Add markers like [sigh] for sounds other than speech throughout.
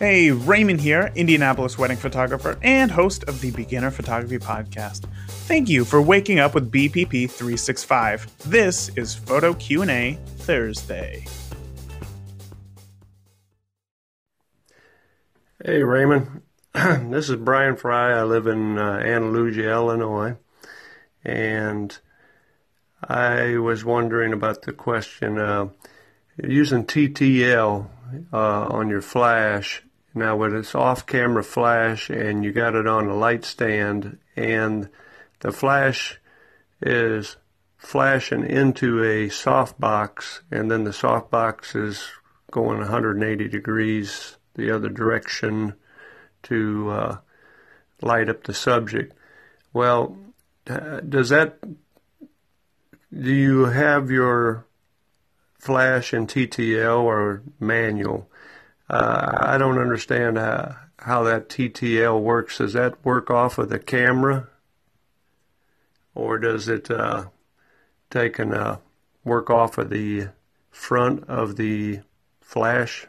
Hey, Raymond here, Indianapolis wedding photographer and host of the Beginner Photography Podcast. Thank you for waking up with BPP 365. This is Photo Q&A Thursday. Hey, Raymond. [clears throat] this is Brian Fry. I live in uh, Andalusia, Illinois. And I was wondering about the question uh, using TTL uh, on your flash now, when it's off camera flash and you got it on a light stand and the flash is flashing into a softbox and then the softbox is going 180 degrees the other direction to uh, light up the subject. Well, does that, do you have your flash in TTL or manual? Uh, I don't understand how, how that TTL works. Does that work off of the camera? Or does it uh, take and uh, work off of the front of the flash?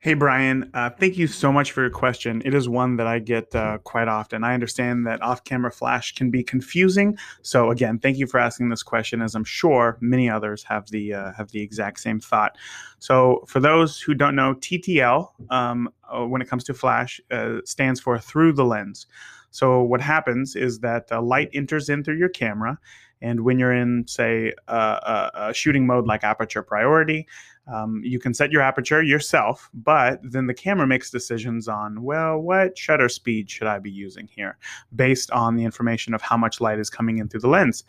Hey, Brian, uh, thank you so much for your question. It is one that I get uh, quite often. I understand that off camera flash can be confusing. So, again, thank you for asking this question, as I'm sure many others have the, uh, have the exact same thought. So, for those who don't know, TTL, um, uh, when it comes to flash, uh, stands for through the lens. So, what happens is that light enters in through your camera. And when you're in, say, a shooting mode like aperture priority, um, you can set your aperture yourself, but then the camera makes decisions on, well, what shutter speed should I be using here based on the information of how much light is coming in through the lens.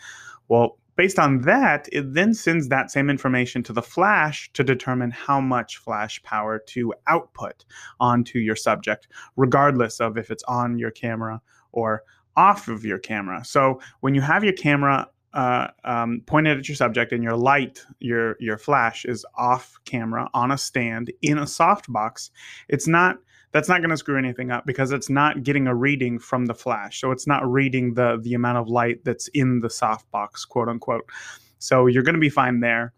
Well, based on that, it then sends that same information to the flash to determine how much flash power to output onto your subject, regardless of if it's on your camera or off of your camera. So when you have your camera uh, um, pointed at your subject and your light, your your flash is off camera on a stand in a softbox, it's not that's not going to screw anything up because it's not getting a reading from the flash. So it's not reading the the amount of light that's in the softbox, quote unquote. So you're going to be fine there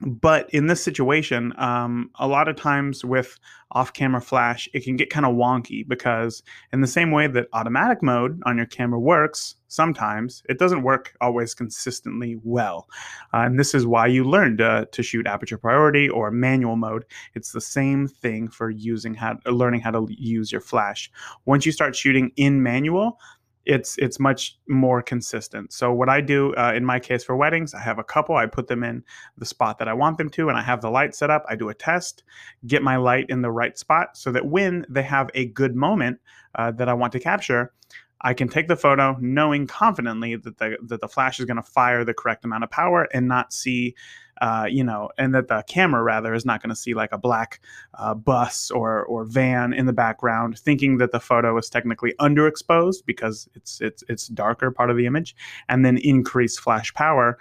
but in this situation, um, a lot of times with off camera flash, it can get kind of wonky because, in the same way that automatic mode on your camera works, sometimes it doesn't work always consistently well. Uh, and this is why you learn to, to shoot aperture priority or manual mode. It's the same thing for using how, learning how to use your flash. Once you start shooting in manual, it's it's much more consistent. So what I do uh, in my case for weddings, I have a couple. I put them in the spot that I want them to, and I have the light set up. I do a test, get my light in the right spot, so that when they have a good moment uh, that I want to capture, I can take the photo knowing confidently that the that the flash is going to fire the correct amount of power and not see uh, you know, and that the camera rather is not going to see like a black uh, bus or or van in the background, thinking that the photo is technically underexposed because it's it's it's darker part of the image, and then increase flash power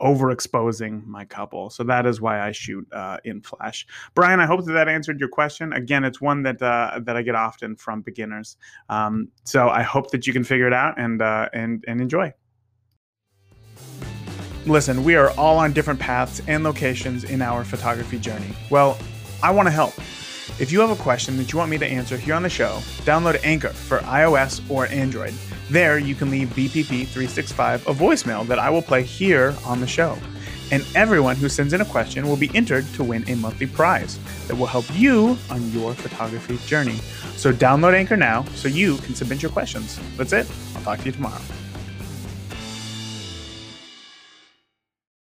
overexposing my couple. So that is why I shoot uh, in Flash. Brian, I hope that that answered your question. Again, it's one that uh, that I get often from beginners. Um, so I hope that you can figure it out and uh, and and enjoy. Listen, we are all on different paths and locations in our photography journey. Well, I want to help. If you have a question that you want me to answer here on the show, download Anchor for iOS or Android. There, you can leave BPP365 a voicemail that I will play here on the show. And everyone who sends in a question will be entered to win a monthly prize that will help you on your photography journey. So download Anchor now so you can submit your questions. That's it. I'll talk to you tomorrow.